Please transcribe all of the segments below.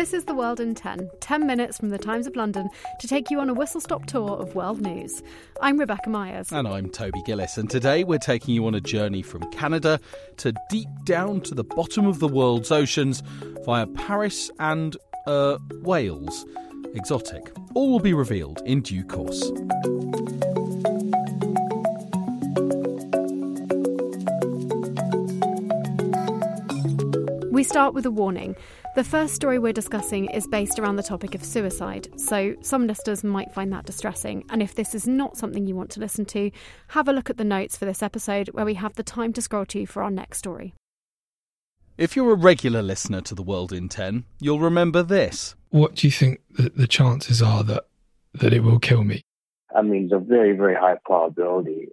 This is The World in 10, 10 minutes from the Times of London to take you on a whistle stop tour of world news. I'm Rebecca Myers. And I'm Toby Gillis, and today we're taking you on a journey from Canada to deep down to the bottom of the world's oceans via Paris and, uh, Wales. Exotic. All will be revealed in due course. We start with a warning. The first story we're discussing is based around the topic of suicide, so some listeners might find that distressing. And if this is not something you want to listen to, have a look at the notes for this episode where we have the time to scroll to for our next story. If you're a regular listener to The World in 10, you'll remember this. What do you think that the chances are that, that it will kill me? I mean, it's a very, very high probability.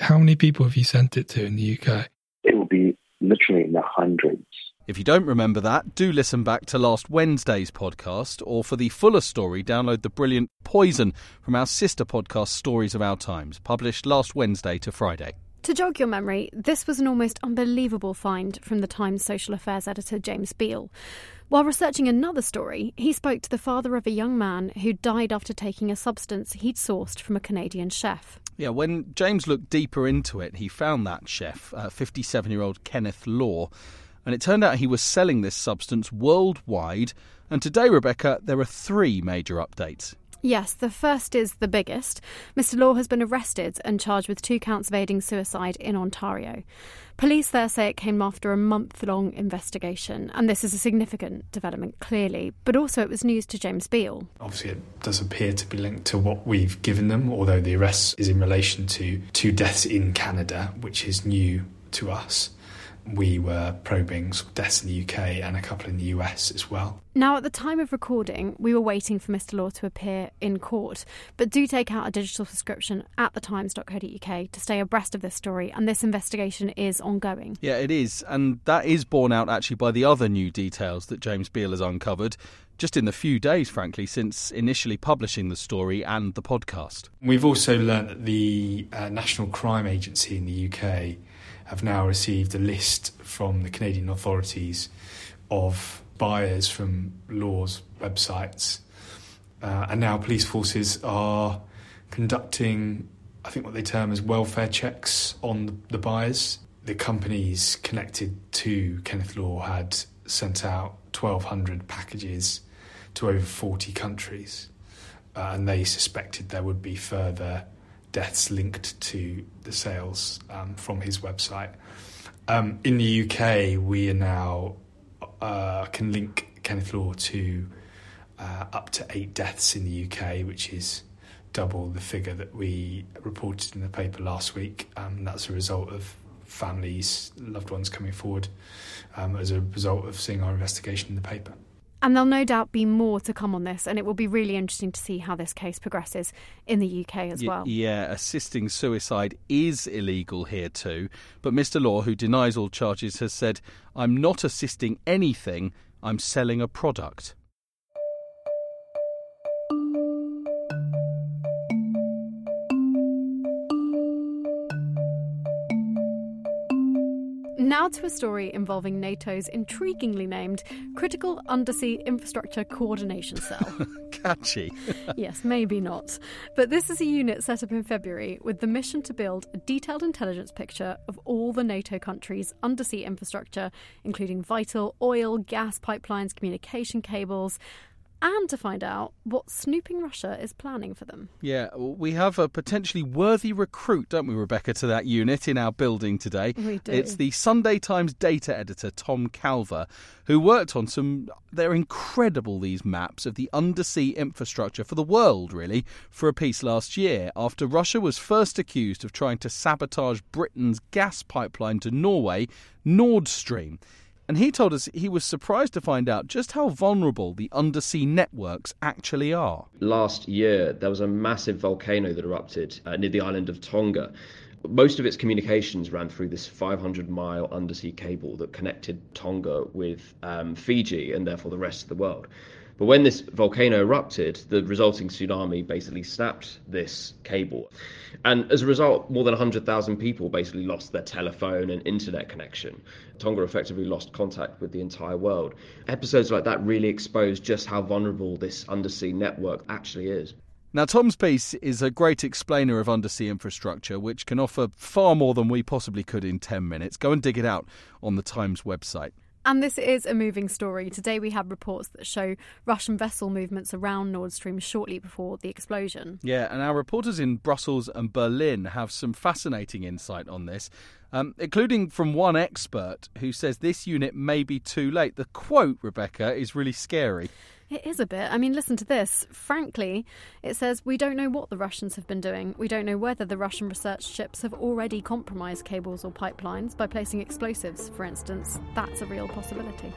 How many people have you sent it to in the UK? It will be literally in the hundreds. If you don't remember that, do listen back to last Wednesday's podcast, or for the fuller story, download the brilliant Poison from our sister podcast, Stories of Our Times, published last Wednesday to Friday. To jog your memory, this was an almost unbelievable find from the Times social affairs editor James Beal. While researching another story, he spoke to the father of a young man who died after taking a substance he'd sourced from a Canadian chef. Yeah, when James looked deeper into it, he found that chef, uh, 57 year old Kenneth Law, and it turned out he was selling this substance worldwide. And today, Rebecca, there are three major updates. Yes, the first is the biggest. Mr. Law has been arrested and charged with two counts of aiding suicide in Ontario. Police there say it came after a month long investigation, and this is a significant development, clearly, but also it was news to James Beal. Obviously, it does appear to be linked to what we've given them, although the arrest is in relation to two deaths in Canada, which is new to us we were probing deaths in the UK and a couple in the US as well. Now, at the time of recording, we were waiting for Mr. Law to appear in court, but do take out a digital subscription at thetimes.co.uk to stay abreast of this story, and this investigation is ongoing. Yeah, it is, and that is borne out actually by the other new details that James Beal has uncovered. Just in the few days, frankly, since initially publishing the story and the podcast. We've also learnt that the uh, National Crime Agency in the UK have now received a list from the Canadian authorities of buyers from Law's websites. Uh, and now police forces are conducting, I think, what they term as welfare checks on the, buyers. The companies connected to Kenneth Law had sent out 1,200 packages to over 40 countries. Uh, and they suspected there would be further deaths linked to the sales um, from his website. Um, in the UK, we are now uh, can link Kenneth Law to uh, up to eight deaths in the UK, which is double the figure that we reported in the paper last week. Um, that's a result of families, loved ones coming forward um, as a result of seeing our investigation in the paper. And there'll no doubt be more to come on this, and it will be really interesting to see how this case progresses in the UK as well. Yeah, assisting suicide is illegal here too. But Mr. Law, who denies all charges, has said, I'm not assisting anything, I'm selling a product. Now to a story involving NATO's intriguingly named Critical Undersea Infrastructure Coordination Cell. Catchy. yes, maybe not. But this is a unit set up in February with the mission to build a detailed intelligence picture of all the NATO countries' undersea infrastructure, including vital oil, gas pipelines, communication cables, and to find out what snooping Russia is planning for them. Yeah, we have a potentially worthy recruit, don't we, Rebecca, to that unit in our building today. We do. It's the Sunday Times data editor, Tom Calver, who worked on some. They're incredible, these maps of the undersea infrastructure for the world, really, for a piece last year after Russia was first accused of trying to sabotage Britain's gas pipeline to Norway, Nord Stream. And he told us he was surprised to find out just how vulnerable the undersea networks actually are. Last year, there was a massive volcano that erupted uh, near the island of Tonga. Most of its communications ran through this 500 mile undersea cable that connected Tonga with um, Fiji and therefore the rest of the world. But when this volcano erupted, the resulting tsunami basically snapped this cable. And as a result, more than 100,000 people basically lost their telephone and internet connection. Tonga effectively lost contact with the entire world. Episodes like that really expose just how vulnerable this undersea network actually is. Now, Tom's piece is a great explainer of undersea infrastructure, which can offer far more than we possibly could in 10 minutes. Go and dig it out on the Times website. And this is a moving story. Today we have reports that show Russian vessel movements around Nord Stream shortly before the explosion. Yeah, and our reporters in Brussels and Berlin have some fascinating insight on this, um, including from one expert who says this unit may be too late. The quote, Rebecca, is really scary. It is a bit. I mean, listen to this. Frankly, it says we don't know what the Russians have been doing. We don't know whether the Russian research ships have already compromised cables or pipelines by placing explosives, for instance. That's a real possibility.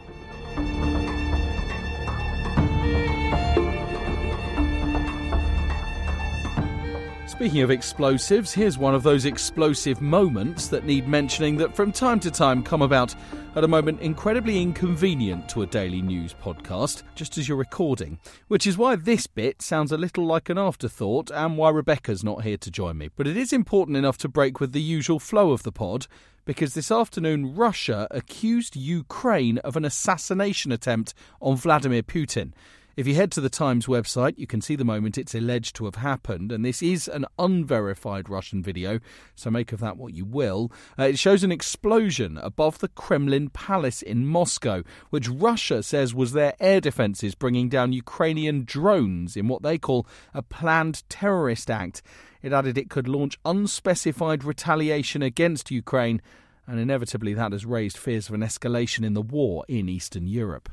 Speaking of explosives, here's one of those explosive moments that need mentioning that from time to time come about at a moment incredibly inconvenient to a daily news podcast, just as you're recording. Which is why this bit sounds a little like an afterthought and why Rebecca's not here to join me. But it is important enough to break with the usual flow of the pod because this afternoon Russia accused Ukraine of an assassination attempt on Vladimir Putin. If you head to the Times website, you can see the moment it's alleged to have happened, and this is an unverified Russian video, so make of that what you will. Uh, it shows an explosion above the Kremlin palace in Moscow, which Russia says was their air defences bringing down Ukrainian drones in what they call a planned terrorist act. It added it could launch unspecified retaliation against Ukraine, and inevitably that has raised fears of an escalation in the war in Eastern Europe.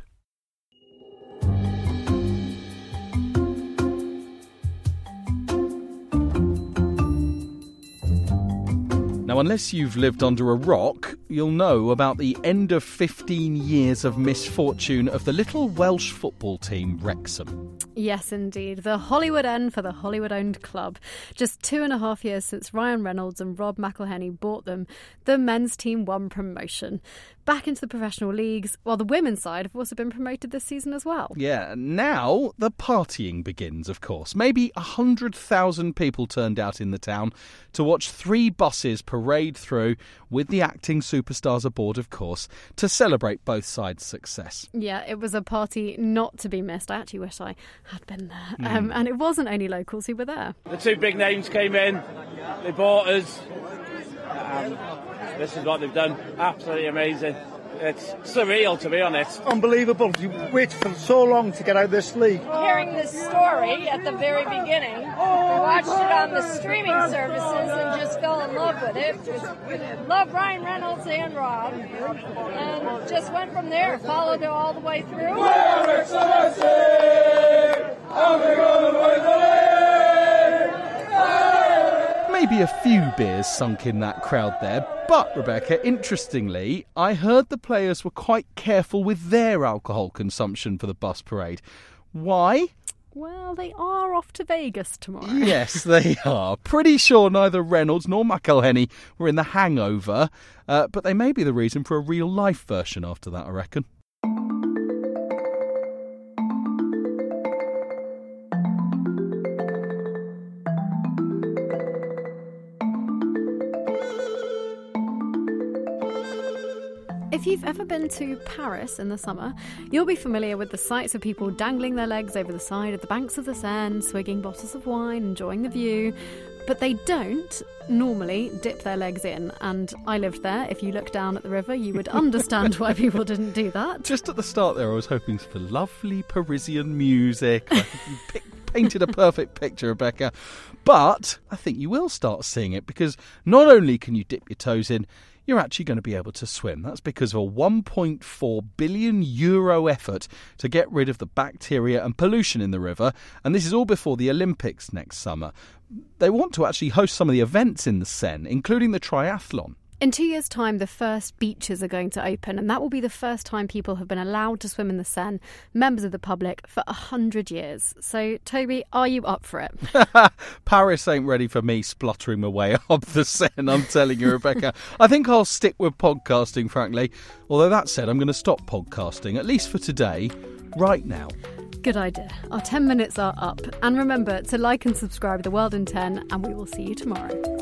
Unless you've lived under a rock, you'll know about the end of 15 years of misfortune of the little Welsh football team, Wrexham. Yes, indeed. The Hollywood end for the Hollywood owned club. Just two and a half years since Ryan Reynolds and Rob McElhenney bought them, the men's team won promotion back into the professional leagues, while the women's side have also been promoted this season as well. Yeah, now the partying begins, of course. Maybe 100,000 people turned out in the town to watch three buses parade through with the acting superstars aboard, of course, to celebrate both sides' success. Yeah, it was a party not to be missed. I actually wish I had been there. Mm. Um, and it wasn't only locals who were there. The two big names came in, they bought us. Um, this is what they've done. Absolutely amazing. It's surreal, to be honest. Unbelievable. You wait for so long to get out of this league. Hearing this story at the very beginning, we watched it on the streaming services and just fell in love with it. Love Ryan Reynolds and Rob. And just went from there, followed it all the way through. Maybe a few beers sunk in that crowd there, but Rebecca, interestingly, I heard the players were quite careful with their alcohol consumption for the bus parade. Why? Well, they are off to Vegas tomorrow. yes, they are. Pretty sure neither Reynolds nor McElhenney were in the hangover, uh, but they may be the reason for a real life version after that, I reckon. If you've ever been to Paris in the summer, you'll be familiar with the sights of people dangling their legs over the side of the banks of the Seine, swigging bottles of wine, enjoying the view. but they don't normally dip their legs in. And I lived there. If you look down at the river, you would understand why people didn't do that. Just at the start there, I was hoping for lovely Parisian music. you painted a perfect picture, Rebecca. But I think you will start seeing it because not only can you dip your toes in, you're actually going to be able to swim. That's because of a 1.4 billion euro effort to get rid of the bacteria and pollution in the river, and this is all before the Olympics next summer. They want to actually host some of the events in the Seine, including the triathlon. In two years' time, the first beaches are going to open, and that will be the first time people have been allowed to swim in the Seine, members of the public, for a hundred years. So, Toby, are you up for it? Paris ain't ready for me spluttering my way up the Seine, I'm telling you, Rebecca. I think I'll stick with podcasting, frankly. Although, that said, I'm going to stop podcasting, at least for today, right now. Good idea. Our 10 minutes are up. And remember to like and subscribe The World in 10, and we will see you tomorrow.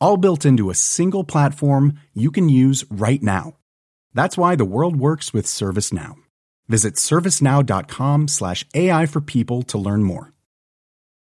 all built into a single platform you can use right now. That's why the world works with ServiceNow. Visit servicenow.com slash AI for people to learn more.